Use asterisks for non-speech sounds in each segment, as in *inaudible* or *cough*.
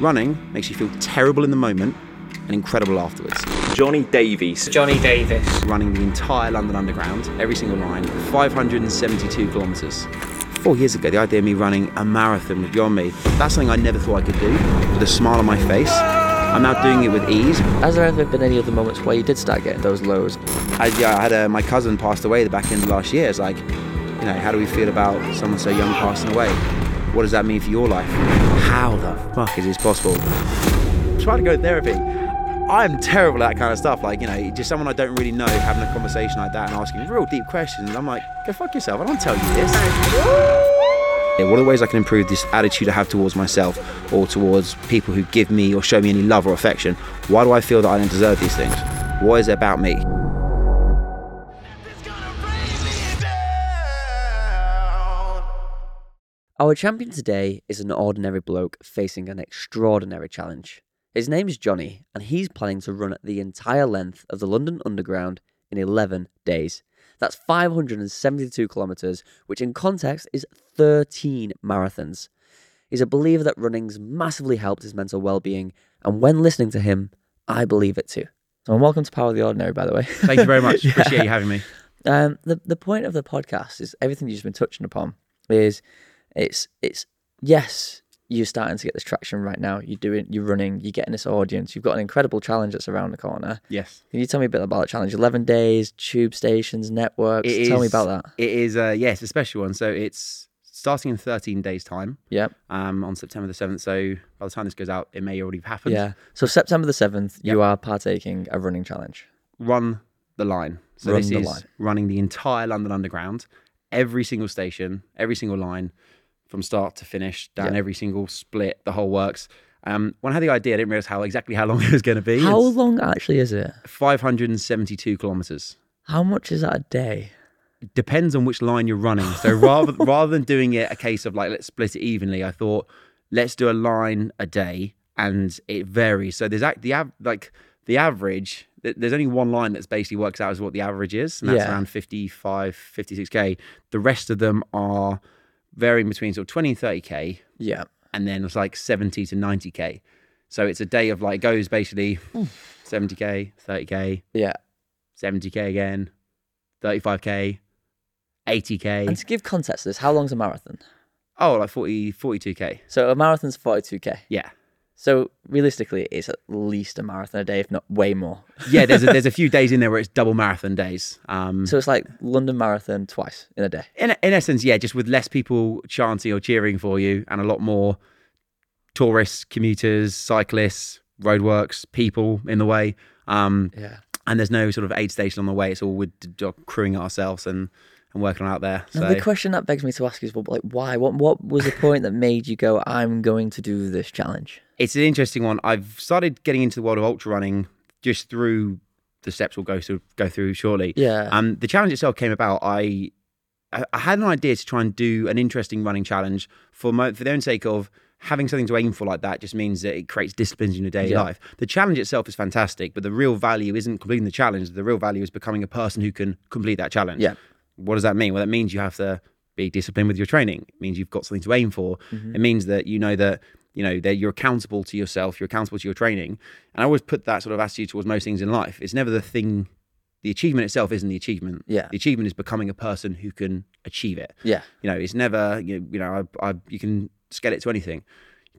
Running makes you feel terrible in the moment and incredible afterwards. Jonny Davies. Jonny Davis. Running the entire London Underground, every single line, 572 kilometres. Four years ago, the idea of me running a marathon with John Me, that's something I never thought I could do. With a smile on my face, I'm now doing it with ease. Has there ever been any other moments where you did start getting those lows? I, yeah, I had a, my cousin passed away the back end of last year. It's like, you know, how do we feel about someone so young passing away? What does that mean for your life? How the fuck is this possible? Try to go to therapy. I'm terrible at that kind of stuff. Like, you know, just someone I don't really know having a conversation like that and asking real deep questions. I'm like, go fuck yourself. I don't tell you this. Yeah, what are the ways I can improve this attitude I have towards myself or towards people who give me or show me any love or affection? Why do I feel that I don't deserve these things? What is it about me? Our champion today is an ordinary bloke facing an extraordinary challenge. His name's Jonny, and he's planning to run the entire length of the London Underground in 11 days. That's 572 kilometres, which in context is 13 marathons. He's a believer that running's massively helped his mental well-being, and when listening to him, I believe it too. So, and welcome to Power of the Ordinary, by the way. Thank you very much. *laughs* Yeah. Appreciate you having me. Um, the the point of the podcast is everything you've just been touching upon is it's it's yes you're starting to get this traction right now. You're doing you're running. You're getting this audience. You've got an incredible challenge that's around the corner. Yes. Can you tell me a bit about that challenge? Eleven days, tube stations, networks. It tell me about that. It is, uh, yeah, it's a special one. So it's starting in 13 days' time Yep. um, on September the 7th. So by the time this goes out, it may already have happened. Yeah. So September the seventh, you are partaking a running challenge. Run the line. So Run this the is line. running the entire London Underground, every single station, every single line, from start to finish, down Yeah. every single split, the whole works. Um, when I had the idea, I didn't realize how exactly how long *laughs* it was going to be. How It's long actually is it? 572 kilometers. How much is that a day? depends on which line you're running. So *laughs* rather rather than doing it a case of like let's split it evenly, I thought let's do a line a day, and it varies. So there's act the av- like the average. There's only one line that's basically works out as what the average is, and that's Yeah. around 55, 56k. The rest of them are varying between sort of 20 and 30k, Yeah. and then it's like 70 to 90k. So it's a day of like goes basically 70k, 30k, Yeah. 70k again, 35k, 80k. And to give context to this, how long's a marathon? Oh, like 40, 42k. So a marathon's forty-two k. Yeah. So realistically, it's at least a marathon a day, if not way more. *laughs* Yeah, there's a, there's a few days in there where it's double marathon days. Um, So it's like London Marathon twice in a day. in, in essence, yeah, just with less people chanting or cheering for you and a lot more tourists, commuters, cyclists, roadworks, people in the way. Um, Yeah. and there's no sort of aid station on the way. It's all we're crewing ourselves and, and working out there. So Now the question that begs me to ask is, well, like, why? What what was the point that made you go, I'm going to do this challenge? it's an interesting one. I've started getting into the world of ultra running just through the steps we'll go through go through shortly. Yeah. Um, the challenge itself came about. I I I had an idea to try and do an interesting running challenge for my, for their own sake of having something to aim for like that just means that it creates disciplines in your daily Yeah. life. The challenge itself is fantastic, but the real value isn't completing the challenge. The real value is becoming a person who can complete that challenge. Yeah. What does that mean? Well, that means you have to be disciplined with your training. It means you've got something to aim for. Mm-hmm. It means that you know that you know that you're accountable to yourself. You're accountable to your training. And I always put that sort of attitude towards most things in life. It's never the thing. The achievement itself isn't the achievement. Yeah. The achievement is becoming a person who can achieve it. yeah. You know, it's never you know, you know I, I, you can scale it to anything.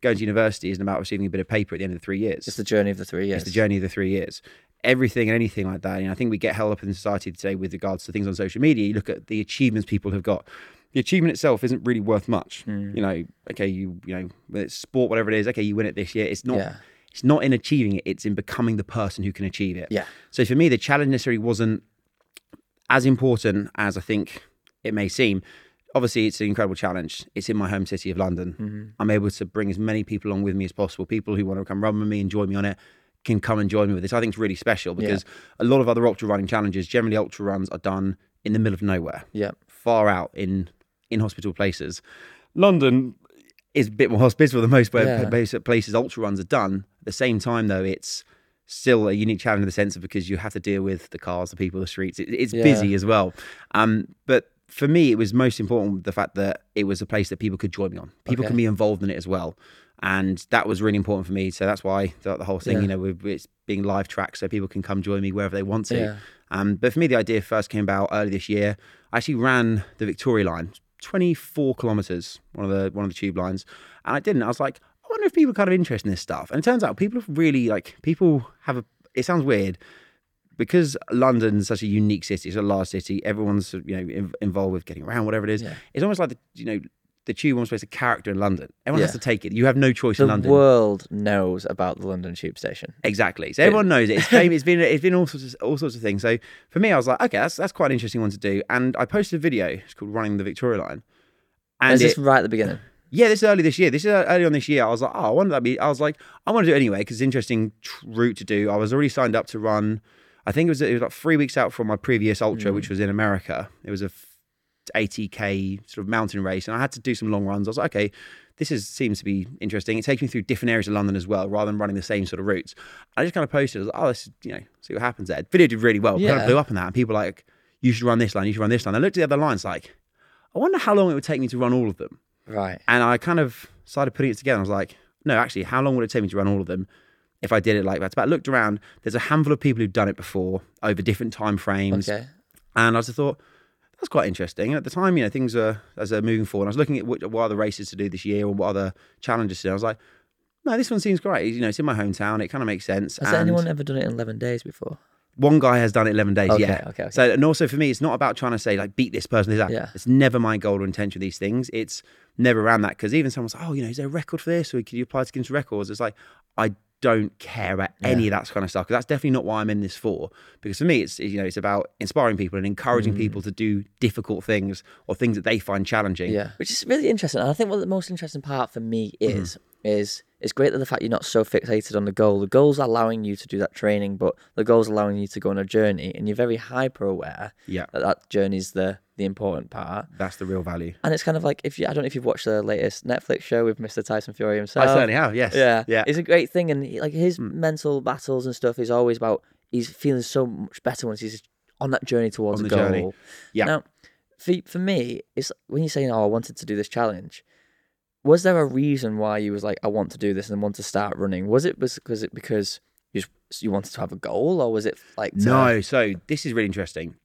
Going to university isn't about receiving a bit of paper at the end of the three years. It's the journey of the three years. It's the journey of the three years. Everything and anything like that. And I think we get held up in society today with regards to things on social media. You look at the achievements people have got. The achievement itself isn't really worth much. Hmm. You know, okay, you you know, whether it's sport, whatever it is, okay, you win it this year. It's not Yeah. it's not in achieving it, it's in becoming the person who can achieve it. Yeah. So for me, the challenge necessarily wasn't as important as I think it may seem. Obviously, it's an incredible challenge. It's in my home city of London. Mm-hmm. I'm able to bring as many people along with me as possible. People who want to come run with me and join me on it can come and join me with this. I think it's really special because a lot of other ultra running challenges, generally ultra runs, are done in the middle of nowhere, Yeah. far out in inhospitable places. London is a bit more *laughs* hospitable than most where Yeah. places ultra runs are done. At the same time, though, it's still a unique challenge in the sense of because you have to deal with the cars, the people, the streets. It, it's Yeah. busy as well. Um, but for me, it was most important the fact that it was a place that people could join me on. People Okay. can be involved in it as well. And that was really important for me. So that's why the, the whole thing, Yeah. you know, with it's being live tracked, so people can come join me wherever they want to. Yeah. Um, but for me, the idea first came about early this year. I actually ran the Victoria line, 24 kilometers, one of the one of the tube lines, and I didn't. I was like, I wonder if people are kind of interested in this stuff. And it turns out people have really like people have a. It sounds weird because London's such a unique city. It's a large city. Everyone's you know in, involved with getting around, whatever it is. Yeah. It's almost like the you know the tube almost plays a character in London. Everyone has to take it. You have no choice The in London. The world knows about the London Tube Station. Exactly. So everyone knows it. It's, came, it's been it's been all sorts of all sorts of things. So for me, I was like, okay, that's that's quite an interesting one to do. And I posted a video. It's called "Running the Victoria Line." And Is it, this right at the beginning? yeah, this is early this year. This is uh, early on this year. I was like, oh, I wonder that be. I was like, I want to do it anyway because it's an interesting route to do. I was already signed up to run. I think it was it was like three weeks out from my previous ultra, hmm. which was in America. It was a 80k sort of mountain race, and I had to do some long runs. I was like, okay, this is seems to be interesting. It takes me through different areas of London as well, rather than running the same sort of routes. I just kind of posted, I was like, oh, this is, you know, see what happens there. Video did really well. Kind of blew up on that, and people were like, you should run this line, you should run this line. I looked at the other lines, like, I wonder how long it would take me to run all of them. Right. And I kind of started putting it together. I was like, no, actually, how long would it take me to run all of them if I did it like that? But I looked around, there's a handful of people who've done it before over different time frames. Okay. And I just thought, that's quite interesting. And at the time, you know, things are, as they're moving forward, I was looking at what, what other races to do this year or what other challenges to do. I was like, no, this one seems great. You know, it's in my hometown. It kind of makes sense. Has and anyone ever done it in 11 days before? one guy has done it 11 days, Okay, yeah. okay, okay. So, and also for me, it's not about trying to say, like, beat this person, this, that. Yeah. It's never my goal or intention with these things. It's never around that. Because even someone's like, oh, you know, is there a record for this? Or can you apply to Guinness Records? It's like, I don't care about any of that kind of stuff because that's definitely not why I'm in this for. Because for me, it's you know it's about inspiring people and encouraging Mm. people to do difficult things or things that they find challenging. Yeah, which is really interesting. And I think what the most interesting part for me Mm-hmm. is is it's great that the fact you're not so fixated on the goal. The goal's allowing you to do that training, but the goal's allowing you to go on a journey, and you're very hyper aware Yeah, that that journey's the the important part. that's the real value. And it's kind of like if you, I don't know if you've watched the latest Netflix show with Mr. Tyson Fury himself. I certainly have. Yes. Yeah, Yeah. It's a great thing, and he, like his hmm. mental battles and stuff is always about he's feeling so much better once he's on that journey towards On a the goal. journey. Yeah. Now, for for me, it's when you're saying, "Oh, I wanted to do this challenge." Was there a reason why you was like, "I want to do this" and want to start running? Was it was because it because you just, you wanted to have a goal, or was it like to- No. So this is really interesting.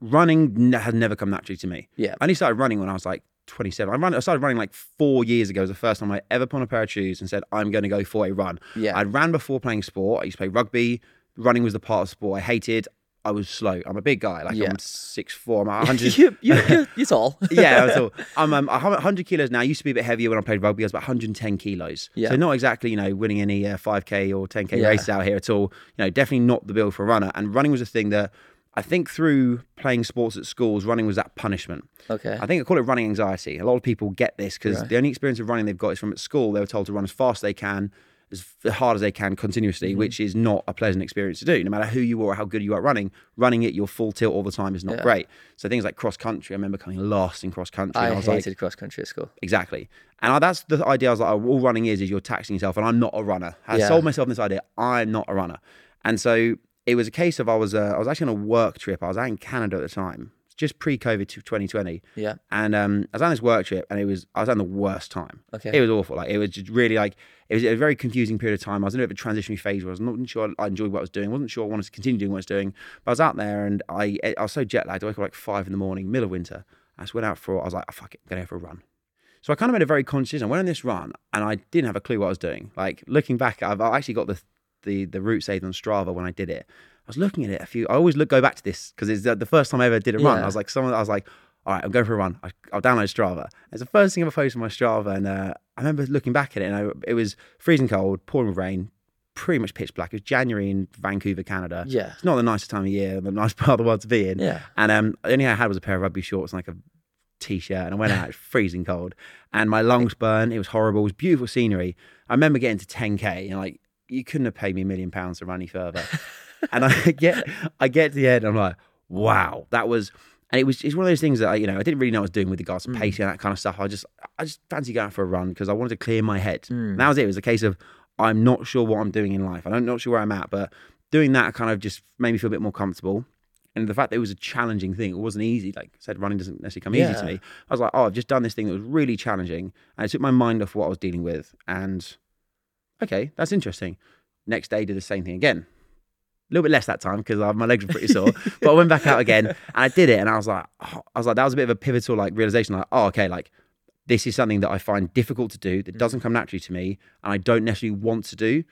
Running has never come naturally to me. Yeah. I only started running when I was like 27. I, run, I started running like four years ago. It was the first time I ever put on a pair of shoes and said, I'm going to go for a run. Yeah. I ran before playing sport. I used to play rugby. Running was the part of sport I hated. I was slow. I'm a big guy. Like Yeah. I'm six four. I'm 100. *laughs* you, you, you're, tall. *laughs* yeah, that's all. *laughs* I'm um, 100 kilos now. I used to be a bit heavier when I played rugby. I was about 110 kilos. Yeah. So not exactly, you know, winning any uh, 5k or 10k Yeah. races out here at all. You know, definitely not the build for a runner. And running was a thing that I think through playing sports at schools, running was that punishment. Okay. I think I call it running anxiety. A lot of people get this because Right. the only experience of running they've got is from at school. They were told to run as fast as they can, as hard as they can continuously, Mm-hmm. which is not a pleasant experience to do. No matter who you are or how good you are at running, running it your full tilt all the time is not Yeah. great. So things like cross country, I remember coming last in cross country. I I was hated like, cross country at school. exactly. And I, that's the idea. I was like, oh, all running is is you're taxing yourself, and I'm not a runner. I Yeah. sold myself this idea. I'm not a runner, and so it was a case of I was uh, I was actually on a work trip. I was out in Canada at the time, just pre-COVID to 2020. Yeah. And um, I was on this work trip, and it was I was on the worst time. Okay. It was awful. Like it was just really like it was a very confusing period of time. I was in a bit of a transitionary phase where I was not sure I enjoyed what I was doing. I wasn't sure I wanted to continue doing what I was doing. But I was out there, and I I was so jet lagged. I woke up like five in the morning, middle of winter. I just went out for. I was like, oh, fuck it, I'm gonna go for a run. So I kind of made a very conscious decision. I went on this run, and I didn't have a clue what I was doing. Like looking back, I've I actually got the the the route saved on Strava when I did it. I was looking at it a few. I always look go back to this because it's the first time I ever did a run. Yeah. I was like, someone. I was like, all right, I'm going for a run. I, I'll download Strava. It's the first thing I ever posted on my Strava, and uh, I remember looking back at it, and I, it was freezing cold, pouring rain, pretty much pitch black. It was January in Vancouver, Canada. Yeah. It's not the nicest time of year, the nice *laughs* part of the world to be in. Yeah. And um, the only thing I had was a pair of rugby shorts and like a t-shirt, and I went out. It was *laughs* freezing cold, and my lungs burned. It was horrible. It was beautiful scenery. I remember getting to 10k, and like you couldn't have paid me a million pounds to run any further. *laughs* and I *laughs* get, I get to the end, I'm like, wow, that was. And it was it's one of those things that I, you know I didn't really know what I was doing with regards to mm. pacing and that kind of stuff. I just I just fancy going out for a run because I wanted to clear my head. Mm. And that was it. It was a case of I'm not sure what I'm doing in life. I'm not sure where I'm at, but doing that kind of just made me feel a bit more comfortable. And the fact that it was a challenging thing, it wasn't easy. Like I said, running doesn't necessarily come easy to me. I was like, oh, I've just done this thing that was really challenging. And it took my mind off what I was dealing with. And okay, that's interesting. Next day, did the same thing again. A little bit less that time because uh, my legs were pretty sore. *laughs* but I went back out again and I did it. And I was like, oh, I was like, that was a bit of a pivotal like realization. Like, oh, okay, like this is something that I find difficult to do, that mm. doesn't come naturally to me, and I don't necessarily want to do.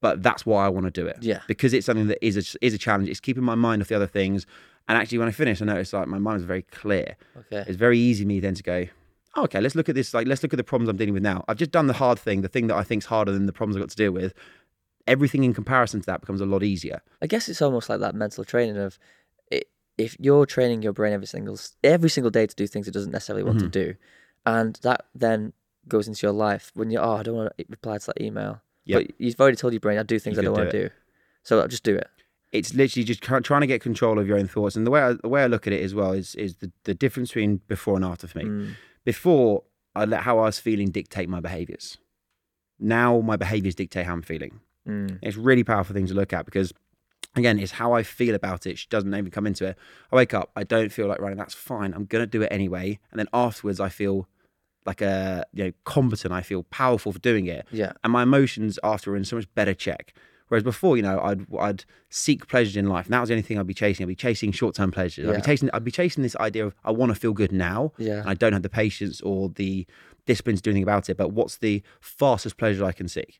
But that's why I want to do it Yeah. because it's something that is a, is a challenge. It's keeping my mind off the other things. And actually, when I finished, I noticed like my mind was very clear. Okay. It's very easy for me then to go, oh, okay, let's look at this. Like, let's look at the problems I'm dealing with now. I've just done the hard thing, the thing that I think's harder than the problems I've got to deal with. Everything in comparison to that becomes a lot easier. I guess it's almost like that mental training of if you're training your brain every single every single day to do things it doesn't necessarily want to Mhm. do, and that then goes into your life when you're oh I don't want to reply to that email, Yep. but you've already told your brain I do things You I don't could want to do, so I'll just do it. It's literally just trying to get control of your own thoughts. And the way I, the way I look at it as well is is the, the difference between before and after for me. Mm. Before, I let how I was feeling dictate my behaviors. Now my behaviors dictate how I'm feeling. Mm. It's really powerful thing to look at because, again, it's how I feel about it. She doesn't even come into it. I wake up, I don't feel like running. That's fine. I'm gonna do it anyway. And then afterwards, I feel like a you know competent. I feel powerful for doing it, Yeah. and my emotions after are in so much better check. Whereas before, you know, I'd I'd seek pleasures in life. And that was the only thing I'd be chasing. I'd be chasing short term pleasures. I'd be chasing. I'd be chasing this idea of I want to feel good now. Yeah. And I don't have the patience or the discipline to do anything about it. But what's the fastest pleasure I can seek?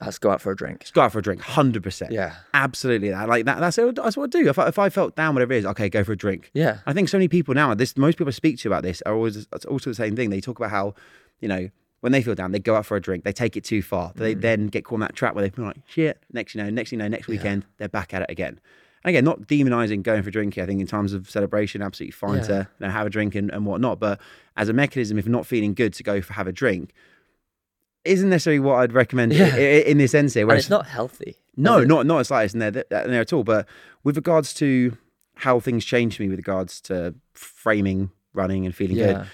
Let's go out for a drink. Let's go out for a drink. Hundred percent. Yeah. Absolutely, that like that. That's, that's what I do. If I, if I felt down, whatever it is, okay, go for a drink. Yeah. I think so many people now. This most people I speak to about this are always it's also the same thing. They talk about how, you know, when they feel down, they go out for a drink. They take it too far. They mm. then get caught in that trap where they feel like shit. Next, you know, next you know, next weekend they're back at it again. And again, not demonizing going for a drinking. I think in times of celebration, absolutely fine Yeah. to you know, have a drink and, and whatnot. But as a mechanism, if not feeling good to go for have a drink, isn't necessarily what I'd recommend Yeah. i- i- in this sense here. And it's not healthy. no, it? not not as slightest in there, in there at all. But with regards to how things changed for me with regards to framing, running, and feeling good,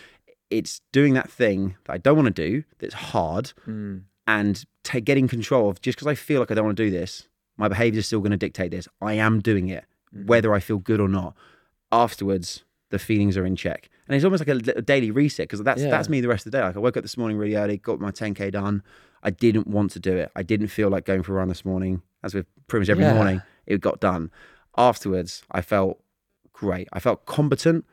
it's doing that thing that I don't want to do, that's hard, Mm. and ta getting control of just because I feel like I don't want to do this, my behavior is still going to dictate this. I am doing it, Mm-hmm. whether I feel good or not. Afterwards, the feelings are in check, and it's almost like a, daily reset because that's Yeah. that's me the rest of the day. Like I woke up this morning really early, got my 10k done. I didn't want to do it. I didn't feel like going for a run this morning, as with pretty much every Yeah. morning. It got done. Afterwards, I felt great. I felt competent.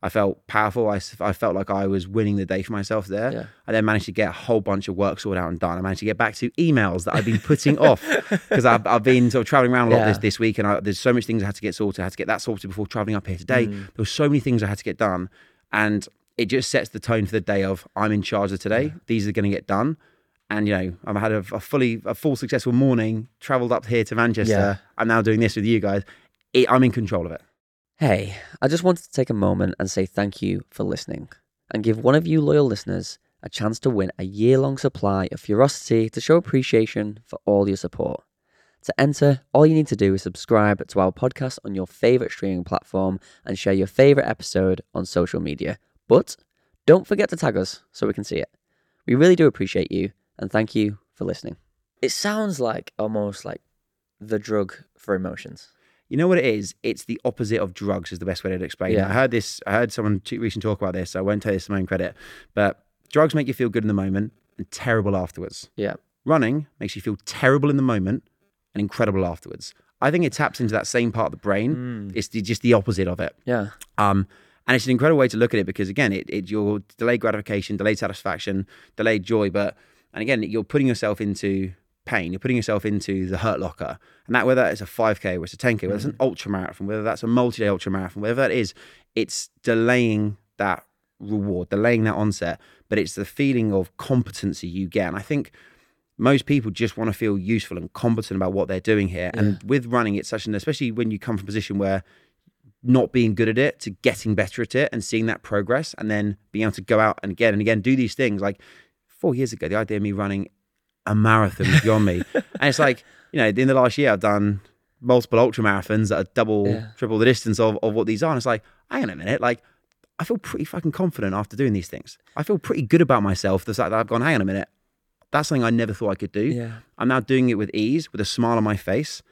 I felt powerful. I, I felt like I was winning the day for myself there. Yeah. I then managed to get a whole bunch of work sorted out and done. I managed to get back to emails that I've been putting off *laughs* because I've, I've been sort of traveling around a lot Yeah. this, this week and I, there's so much things I had to get sorted. I had to get that sorted before traveling up here today. Mm. There were so many things I had to get done. And it just sets the tone for the day of I'm in charge of today. These are going to get done. And, you know, I've had a, a fully, a full successful morning, traveled up here to Manchester. Yeah. I'm now doing this with you guys. It, I'm in control of it. Hey, I just wanted to take a moment and say thank you for listening and give one of you loyal listeners a chance to win a year long supply of Furocity to show appreciation for all your support. To enter, all you need to do is subscribe to our podcast on your favourite streaming platform and share your favourite episode on social media. But don't forget to tag us so we can see it. We really do appreciate you and thank you for listening. It sounds like almost like the drug for emotions. You know what it is? It's the opposite of drugs, is the best way to explain it. Yeah. I heard this, I heard someone recently talk about this. So I won't take this to my own credit, but drugs make you feel good in the moment and terrible afterwards. Yeah. Running makes you feel terrible in the moment and incredible afterwards. I think it taps into that same part of the brain. It's the, just the opposite of it. Yeah. Um, and it's an incredible way to look at it because again, it, it your delayed gratification, delayed satisfaction, delayed joy, but and again, you're putting yourself into pain. You're putting yourself into the hurt locker, and that whether it's a 5k, whether it's a 10k, whether it's an ultra marathon, whether that's a multi-day ultra marathon, whatever that is, it's delaying that reward, delaying that onset. But it's the feeling of competency you get, and I think most people just want to feel useful and competent about what they're doing here. And with running, it's such an especially when you come from a position where not being good at it to getting better at it and seeing that progress and then being able to go out and again and again do these things. Like four years ago the idea of me running a marathon was beyond me. *laughs* And it's like you know in the last year i've done multiple ultra marathons that are double Yeah. triple the distance of, of what these are. And it's like hang on a minute like i feel pretty fucking confident after doing these things. I feel pretty good about myself the fact that i've gone hang on a minute that's something i never thought i could do Yeah. i'm now doing it with ease with a smile on my face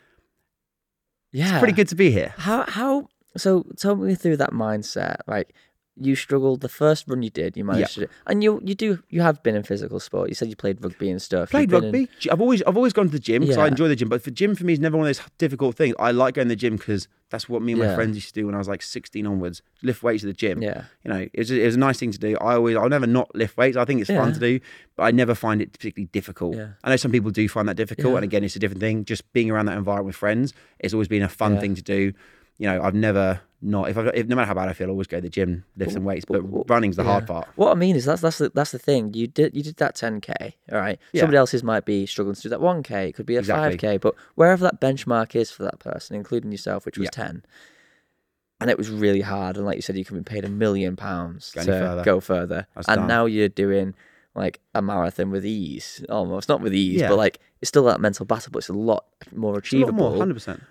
Yeah. It's pretty good to be here. How how so tell me through that mindset. Like you struggled the first run you did, you managed to do, and you you do you have been in physical sport. You said you played rugby and stuff. Played in- rugby. G- I've always I've always gone to the gym because I enjoy the gym. But for gym for me is never one of those difficult things. I like going to the gym because that's what me and my Yeah. friends used to do when I was like 16 onwards. Lift weights at the gym. yeah. You know, it was, it was a nice thing to do. I always I'll never not lift weights. I think it's fun to do, but I never find it particularly difficult. Yeah. I know some people do find that difficult, Yeah. and again, it's a different thing. Just being around that environment with friends, it's always been a fun Yeah. thing to do. You know, I've never not if, I've, if no matter how bad I feel, I always go to the gym, lift some weights. But running's the hard part. What I mean is that's that's the, that's the thing. You did you did that 10k, all right. Yeah. Somebody else's might be struggling to do that 1k. It could be a Exactly. 5k, but wherever that benchmark is for that person, including yourself, which was Yeah. 10, and it was really hard. And like you said, you could be paid a million pounds to further. go further. That's and done. now you're doing like a marathon with ease, almost not with ease, Yeah. but like it's still that mental battle, but it's a lot more It's a lot achievable. more, hundred percent.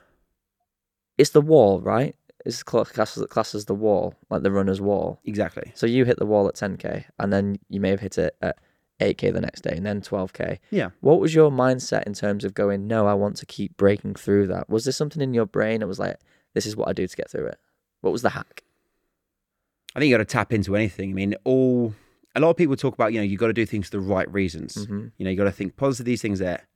It's the wall, right? It's classed class, as the wall, like the runner's wall. Exactly. So you hit the wall at 10k, and then you may have hit it at 8k the next day, and then 12k. Yeah. What was your mindset in terms of going? No, I want to keep breaking through that. Was there something in your brain that was like, this is what I do to get through it? What was the hack? I think you got to tap into anything. I mean, all a lot of people talk about, you know, you got to do things for the right reasons. Mhm. You know, you got to think positive. These things there.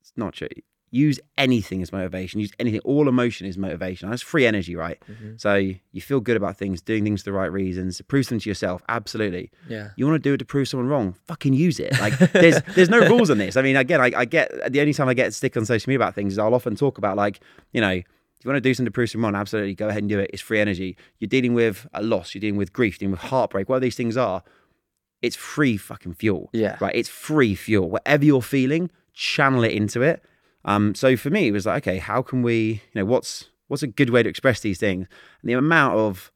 It's not true. Use anything as motivation. Use anything. All emotion is motivation. That's free energy, right? Mhm. So you feel good about things, doing things for the right reasons. Prove them to yourself. Absolutely. Yeah. You want to do it to prove someone wrong? Fucking use it. Like *laughs* there's there's no rules on this. I mean, again, I, I get the only time I get stick on social media about things is I'll often talk about like, you know, if you want to do something to prove someone wrong, absolutely go ahead and do it. It's free energy. You're dealing with a loss, you're dealing with grief, you're dealing with heartbreak, whatever these things are, it's free fucking fuel. Yeah. Right. It's free fuel. Whatever you're feeling, channel it into it. Um, so for me, it was like, okay, how can we, you know, what's what's a good way to express these things? And the amount of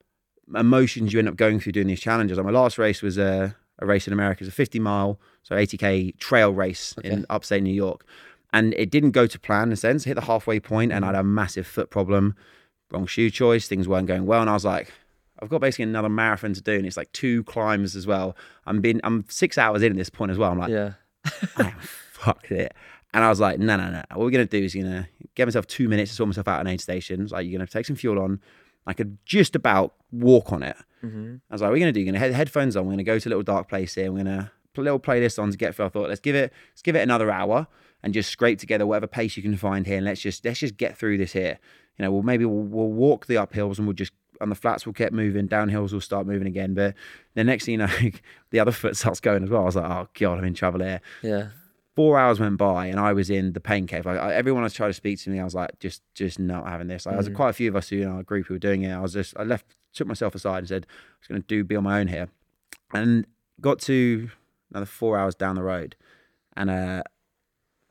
emotions you end up going through doing these challenges. Like my last race was a, a race in America. It's a 50 mile, so 80k trail race Okay. in upstate New York, and it didn't go to plan in a sense. Hit the halfway point, and I had a massive foot problem, wrong shoe choice. Things weren't going well, and I was like. I've got basically another marathon to do, and it's like two climbs as well. I'm been I'm six hours in at this point as well. I'm like, Yeah. I *laughs* fucked it. And I was like, no, no, no. What we're gonna do is gonna get myself two minutes to sort myself out at an aid station. It's like you're gonna take some fuel on. I could just about walk on it. hmm I was like, we're gonna do. You're gonna have headphones on. We're gonna go to a little dark place here. We're gonna put a little playlist on to get through. I thought, let's give it, let's give it another hour and just scrape together whatever pace you can find here, and let's just let's just get through this here. You know, well maybe we'll, we'll walk the uphills and we'll just on the flats we'll get moving. Downhills will start moving again. But the next thing you know, *laughs* the other foot starts going as well. I was like, oh god, I'm in trouble here Yeah. Four hours went by and I was in the pain cave. Like I, everyone was trying to speak to me, I was like, just, just not having this. Like, There was Mhm. quite a few of us who in our group who were doing it. I was just, I left, took myself aside and said, I was going to do be on my own here, and got to another four hours down the road, and uh,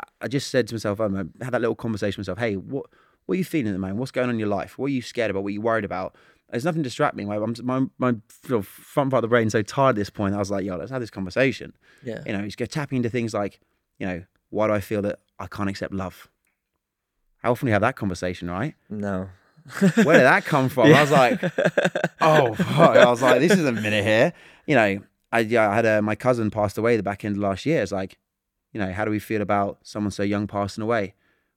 I- I just said to myself, um, I had that little conversation with myself. Hey, what, what are you feeling at the moment? What's going on in your life? What are you scared about? What are you worried about? There's nothing to distract me. My, I'm, my, my sort of front part of the brain so tired at this point. I was like, yo, let's have this conversation Yeah. you know, he's go tapping into things like, you know, why do I feel that I can't accept love? How often do you have that conversation, right? No. Where did that come from? I was like, oh, fuck. I was like, this is a minute here. You know, I, yeah, I had a, my cousin passed away the back end of last year. It's like, you know, how do we feel about someone so young passing away?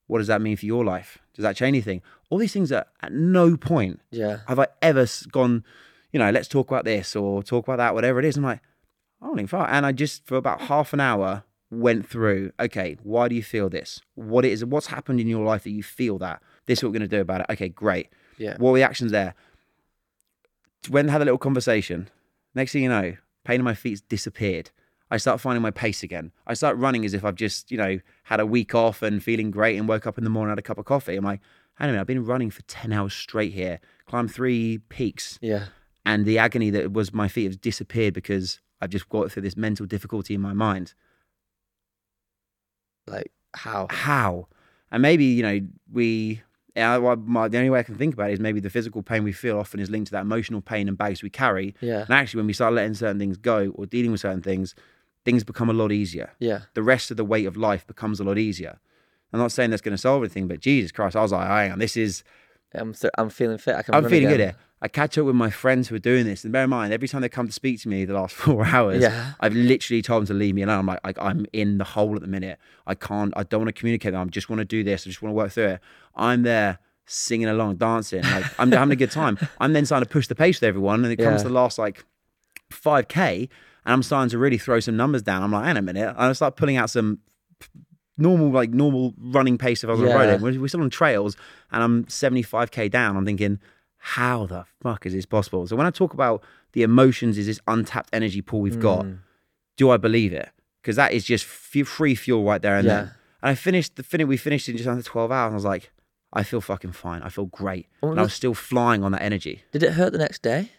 What does that mean for your life? Does that change anything? All these things are at no point yeah. have I ever gone, you know, let's talk about this or talk about that, whatever it is. I'm like, I don't think far. And I just, for about half an hour, went through, okay, why do you feel this? What it is, what's happened in your life that you feel that? This is what we're going to do about it. Okay, great. Yeah. What were the actions there? When I had a little conversation, next thing you know, pain in my feet's disappeared. I start finding my pace again. I start running as if I've just, you know, had a week off and feeling great and woke up in the morning, had a cup of coffee. I'm like, hang on I've been running for 10 hours straight here, climbed three peaks, Yeah. and the agony that was my feet has disappeared because I've just got through this mental difficulty in my mind. Like how? How? And maybe, you know, we, yeah, well, my, the only way I can think about it is maybe the physical pain we feel often is linked to that emotional pain and baggage we carry. Yeah. And actually, when we start letting certain things go or dealing with certain things, things become a lot easier. Yeah. The rest of the weight of life becomes a lot easier. I'm not saying that's going to solve anything, but Jesus Christ, I was like, hang on, this is, I'm th- I'm feeling fit. I can. I'm feeling good here. I catch up with my friends who are doing this, and bear in mind, every time they come to speak to me the last *laughs* four hours, Yeah. I've literally told them to leave me alone. I'm like, like, I'm in the hole at the minute. I can't, I don't want to communicate. them. I just want to do this. I just want to work through it. I'm there singing along, dancing. Like I'm having a good time. *laughs* I'm then starting to push the pace with everyone, and it comes Yeah. to the last like 5k, and I'm starting to really throw some numbers down. I'm like, hang on a minute, and I start pulling out some normal like normal running pace if I was on Yeah. a road. We're, we're still on trails, and I'm 75k down. I'm thinking, how the fuck is this possible? So when I talk about the emotions, is this untapped energy pool we've got? Mm. Do I believe it? Because that is just f- free fuel right there and Yeah. then. And I finished the fin- We finished in just under 12 hours. I was like, I feel fucking fine. I feel great. And I was- still flying on that energy. Did it hurt the next day?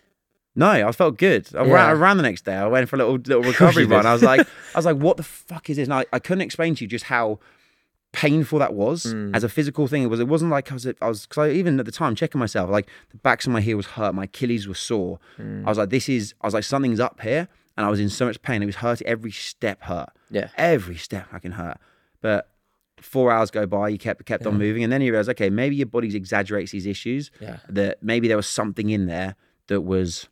No, I felt good. I, Yeah. ran, I ran the next day. I went for a little little *laughs* recovery run. I was like, *laughs* I was like, what the fuck is this? And I, I couldn't explain to you just how painful that was Mm. as a physical thing. It was. It wasn't like I was. I was because I even at the time checking myself, like the backs of my heels hurt, my Achilles were sore. Mm. I was like, this is. I was like, something's up here, and I was in so much pain. It was hurting. Every step hurt. Yeah. Every step fucking hurt. But four hours go by, you kept kept on moving, and then you realize, okay, maybe your body exaggerates these issues Yeah. that maybe there was something in there that was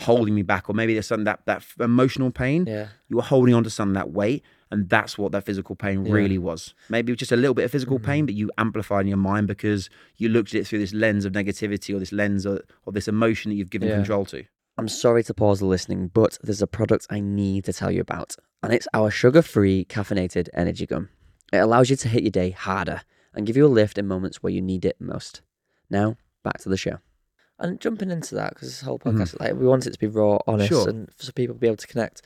holding me back, or maybe there's something that that emotional pain Yeah. you were holding on to some that weight, and that's what that physical pain Yeah. really was. Maybe it was just a little bit of physical pain, mm. but you amplified in your mind because you looked at it through this lens of negativity or this lens of, of this emotion that you've given Yeah. control to. I'm sorry to pause the listening, but there's a product I need to tell you about, and it's our sugar free caffeinated energy gum. It allows you to hit your day harder and give you a lift in moments where you need it most. Now, back to the show. And jumping into that, because this whole mm-hmm. podcast, like we want it to be raw, honest, Sure. and for people to be able to connect.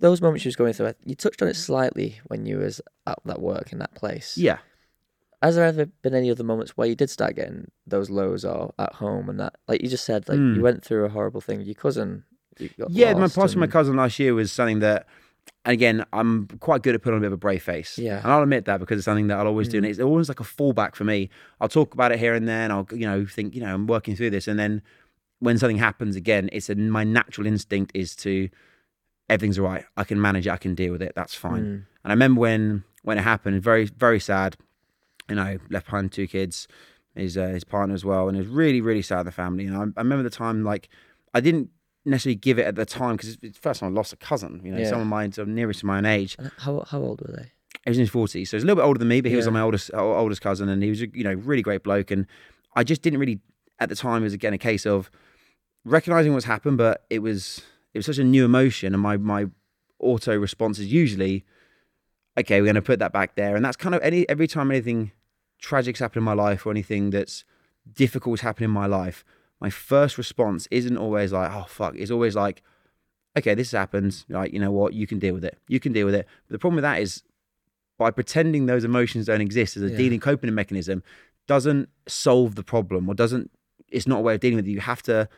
Those moments you was going through, you touched on it slightly when you was at that work in that place. Yeah. Has there ever been any other moments where you did start getting those lows or at home and that, like you just said, like Mm. you went through a horrible thing. With your cousin, you got Yeah, my passing with my cousin last year was something that, and again, I'm quite good at putting on a bit of a brave face. Yeah. And I'll admit that because it's something that I'll always do. And Mm. it's always like a fallback for me. I'll talk about it here and then. I'll, you know, think, you know, I'm working through this. And then when something happens again, it's a, my natural instinct is to, everything's all right. I can manage it. I can deal with it. That's fine. Mm. And I remember when when it happened, very very sad. You know, left behind two kids, his uh, his partner as well, and it was really really sad in the family. And I, I remember the time like I didn't necessarily give it at the time because it's the first time I lost a cousin. You know, Yeah. someone my sort of nearest to my own age. How how old were they? He was in his forties, so he's a little bit older than me, but he was my oldest oldest cousin, and he was a, you know really great bloke. And I just didn't really at the time. It was again a case of recognizing what's happened, but it was it was such a new emotion, and my my auto response is usually, okay, we're going to put that back there, and that's kind of any every time anything tragic's happened in my life or anything that's difficult's happened in my life, my first response isn't always like, oh fuck, it's always like, okay, this happens, like you know what, you can deal with it, you can deal with it. But the problem with that is by pretending those emotions don't exist as a Yeah. dealing coping mechanism doesn't solve the problem or doesn't it's not a way of dealing with it you have to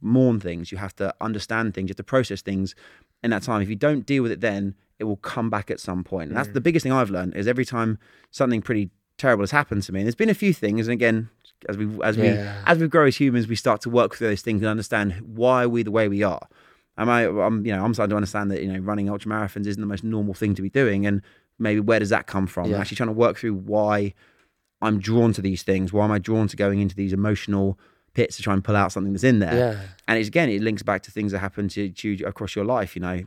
mourn things you have to understand things you have to process things in that time if you don't deal with it then it will come back at some point and that's Mm. the biggest thing i've learned is every time something pretty terrible has happened to me and there's been a few things and again as we as we Yeah. as we grow as humans we start to work through those things and understand why are we the way we are Am I, I'm, you know, I'm starting to understand that, you know, running ultra marathons isn't the most normal thing to be doing. And maybe where does that come from? Yeah. I'm actually trying to work through why I'm drawn to these things. Why am I drawn to going into these emotional pits to try and pull out something that's in there? Yeah. And it's again, it links back to things that happen to, you across your life, you know.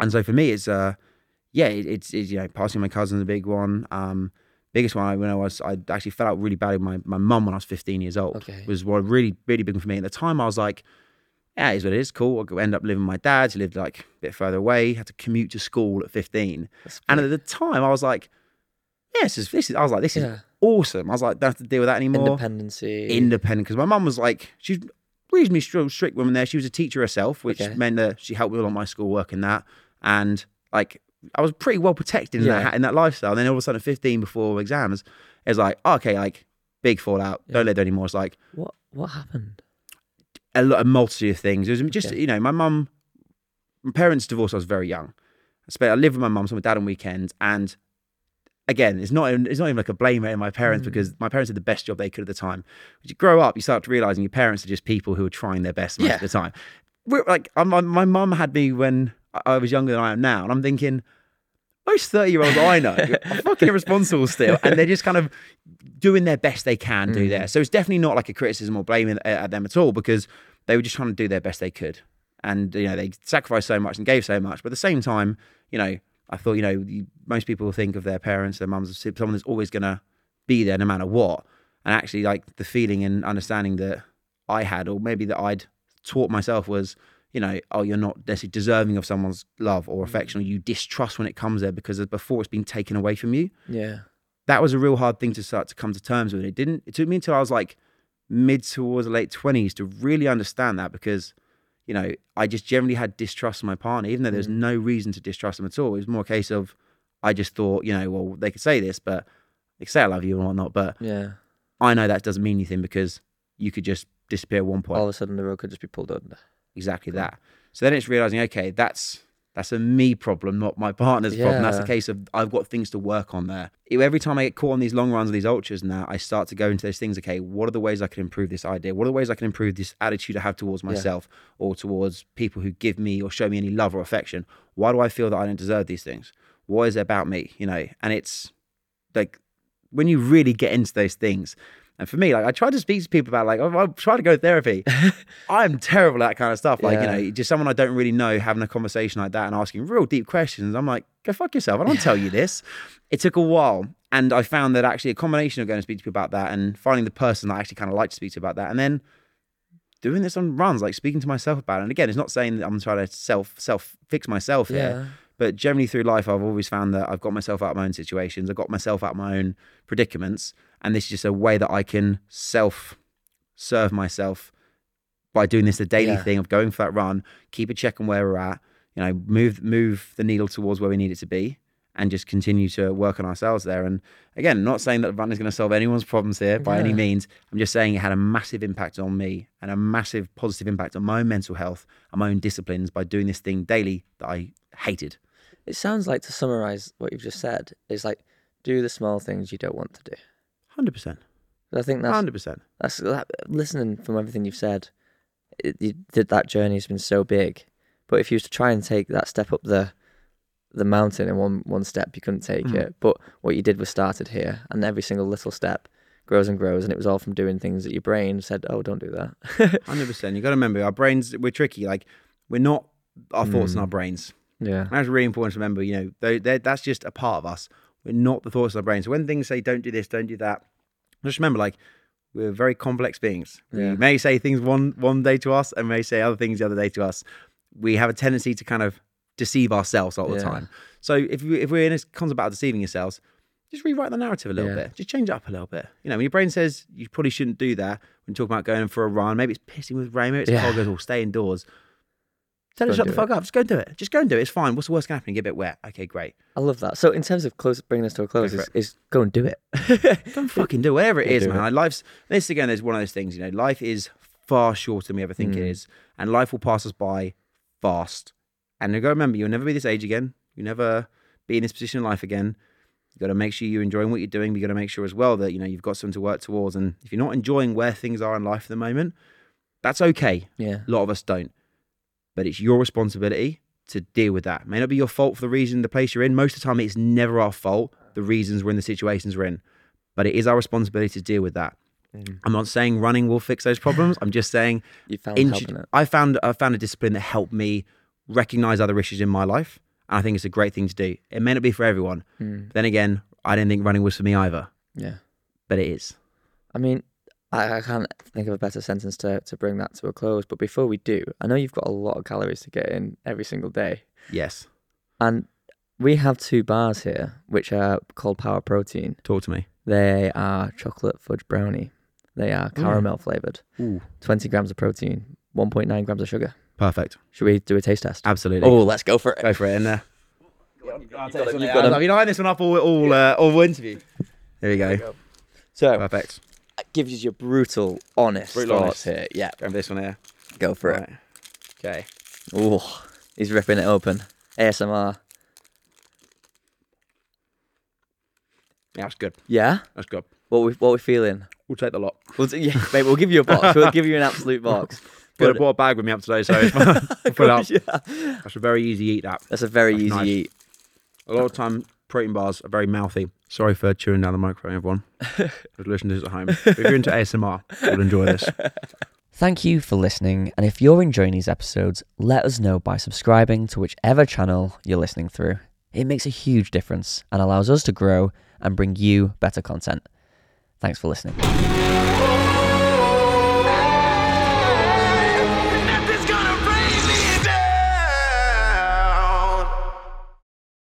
And so for me, it's uh, yeah, it, it's, it's you know, passing my cousin's a big one. Um, biggest one when I was, I actually fell out really bad with my my mum when I was 15 years old. Okay. Was one really really big for me. At the time, I was like, yeah, it is what it is. Cool. I'll end up living with my dad. He lived like a bit further away. Had to commute to school at 15. And at the time, I was like, yeah, this is, this is I was like, this is yeah. Awesome. I was like, don't have to deal with that anymore Independency. independent because my mum was like she's reasonably stri- strict woman there. She was a teacher herself, which Okay. meant that she helped me with all my schoolwork and that. And like I was pretty well protected in Yeah. that in that lifestyle. And then all of a sudden, at 15 before exams, it's like oh, okay, like big fallout. Yeah. Don't live there anymore. It's like what what happened? a, lot, a multitude of things. It was just Okay. you know my mum, my parents divorced. I was very young. I spent I lived with my mum, so my dad on weekends, and again, it's not even- it's not even like a blame at my parents Mm. because my parents did the best job they could at the time. As you grow up, you start to realizing your parents are just people who are trying their best most Yeah. of the time. We're like I'm- my my mum had me when I- was younger than I am now, and I'm thinking. Most 30 year olds I know are *laughs* fucking irresponsible still, and they're just kind of doing their best they can do Mm. there. So it's definitely not like a criticism or blaming at, at them at all because they were just trying to do their best they could. And, you know, they sacrificed so much and gave so much. But at the same time, you know, I thought, you know, you, most people think of their parents, their mums, someone that's always going to be there no matter what. And actually, like the feeling and understanding that I had, or maybe that I'd taught myself was, you know, oh, you're not necessarily deserving of someone's love or mm. affection, or you distrust when it comes there because before it's been taken away from you. Yeah. That was a real hard thing to start to come to terms with. It didn't, it took me until I was like mid towards the late 20s to really understand that because, you know, I just generally had distrust of my partner, even though there's Mm. no reason to distrust them at all. It was more a case of, I just thought, you know, well, they could say this, but they could say I love you and whatnot, but Yeah. I know that doesn't mean anything because you could just disappear at one point. All of a sudden, the road could just be pulled under. exactly that. So then it's realizing, okay, that's that's a me problem, not my partner's problem. That's a case of I've got things to work on there. Every time I get caught on these long runs of these ultras now, I start to go into those things. Okay, what are the ways I can improve this idea? What are the ways I can improve this attitude I have towards Yeah. myself or towards people who give me or show me any love or affection? Why do I feel that I don't deserve these things? What is it about me? You know, and it's like when you really get into those things. And for me, like I try to speak to people about like oh, I try to go to therapy. *laughs* I'm terrible at that kind of stuff. Like, Yeah. you know, just someone I don't really know having a conversation like that and asking real deep questions. I'm like, go fuck yourself. I don't tell you *laughs* this. It took a while. And I found that actually a combination of going to speak to people about that and finding the person that I actually kind of like to speak to about that. And then doing this on runs, like speaking to myself about it. And again, it's not saying that I'm trying to self self fix myself here. Yeah. But generally through life, I've always found that I've got myself out of my own situations. I've got myself out of my own predicaments. And this is just a way that I can self serve myself by doing this the daily Yeah. thing of going for that run, keep a check on where we're at, you know, move move the needle towards where we need it to be and just continue to work on ourselves there. And again, not saying that running is going to solve anyone's problems here by any means. I'm just saying it had a massive impact on me and a massive positive impact on my own mental health and my own disciplines by doing this thing daily that I hated. It sounds like to summarize what you've just said is like do the small things you don't want to do. Hundred percent. I think that's Hundred percent. that's that, listening from everything you've said. It, you did that journey has been so big, but if you was to try and take that step up the the mountain in one one step, you couldn't take Mm. it. But what you did was started here, and every single little step grows and grows, and it was all from doing things that your brain said, "Oh, don't do that." Hundred percent. You got to remember, our brains we're tricky. Like we're not our thoughts Mm. our brains. Yeah, And that's really important to remember. You know, they they that's just a part of us. We're not the thoughts of our brain. So when things say don't do this, don't do that, just remember, like we're very complex beings. Yeah. We may say things one one day to us, and may say other things the other day to us. We have a tendency to kind of deceive ourselves all the Yeah. time. So if we, if we're in a constant about deceiving yourselves, just rewrite the narrative a little Yeah. bit. Just change it up a little bit. You know, when your brain says you probably shouldn't do that when talking about going for a run, maybe it's pissing with rain, maybe it's Yeah. cold, goes, or stay indoors. Tell Go it, and shut the do fuck up. Just go and do it. Just go and do it. It's fine. What's the worst can happen? Get a bit wet. Okay, great. I love that. So in terms of close, bringing this to a close, for is, is go and do it. *laughs* Go and fucking do whatever it Go is, do man. it. Like, life's this again is one of those things. You know, life is far shorter than we ever think it Mm. is, and life will pass us by fast. And you got to remember, you'll never be this age again. You never be in this position in life again. You got to make sure you're enjoying what you're doing. You got to make sure as well that you know you've got something to work towards. And if you're not enjoying where things are in life at the moment, that's okay. yeah, A lot of us don't. But it's your responsibility to deal with that. It may not be your fault for the reason, the place you're in. Most of the time, it's never our fault, the reasons we're in the situations we're in. But it is our responsibility to deal with that. Mm. I'm not saying running will fix those problems. I'm just saying *laughs* you found in-. I found I found a discipline that helped me recognize other issues in my life. And I think it's a great thing to do. It may not be for everyone. Mm. Then again, I didn't think running was for me either. Yeah. But it is. I mean, I, I can't think of a better sentence to, to bring that to a close. But before we do, I know you've got a lot of calories to get in every single day. Yes. And we have two bars here, which are called Power Protein. Talk to me. They are chocolate fudge brownie. They are caramel flavored. Ooh. 20 grams of protein, 1.9 grams of sugar. Perfect. Should we do a taste test? Absolutely. Oh, let's go for it. Go for it. in there. You've got I've them, you've got them. been eyeing this one up all all, uh, all interview. There we go. So, Perfect. Gives you your brutal, honest Brutal thoughts honest. here. Yeah, Go for this one here. go for it. Okay. Oh, he's ripping it open. ASMR. Yeah, that's good. Yeah? That's good. What we what we feeling? We'll take the lot. We'll t- yeah, mate, we'll give you a box. *laughs* We'll give you an absolute box. Got I But- brought a bag with me up today, so *laughs* it's I'll put it up. Yeah. That's a very easy eat. That That's a very That's easy nice. eat. a lot of time protein bars are very mouthy. Sorry for chewing down the microphone, everyone. *laughs* Listen to this at home. If you're into ASMR, you'll enjoy this. *laughs* Thank you for listening, and if you're enjoying these episodes, let us know by subscribing to whichever channel you're listening through. It makes a huge difference and allows us to grow and bring you better content. Thanks for listening.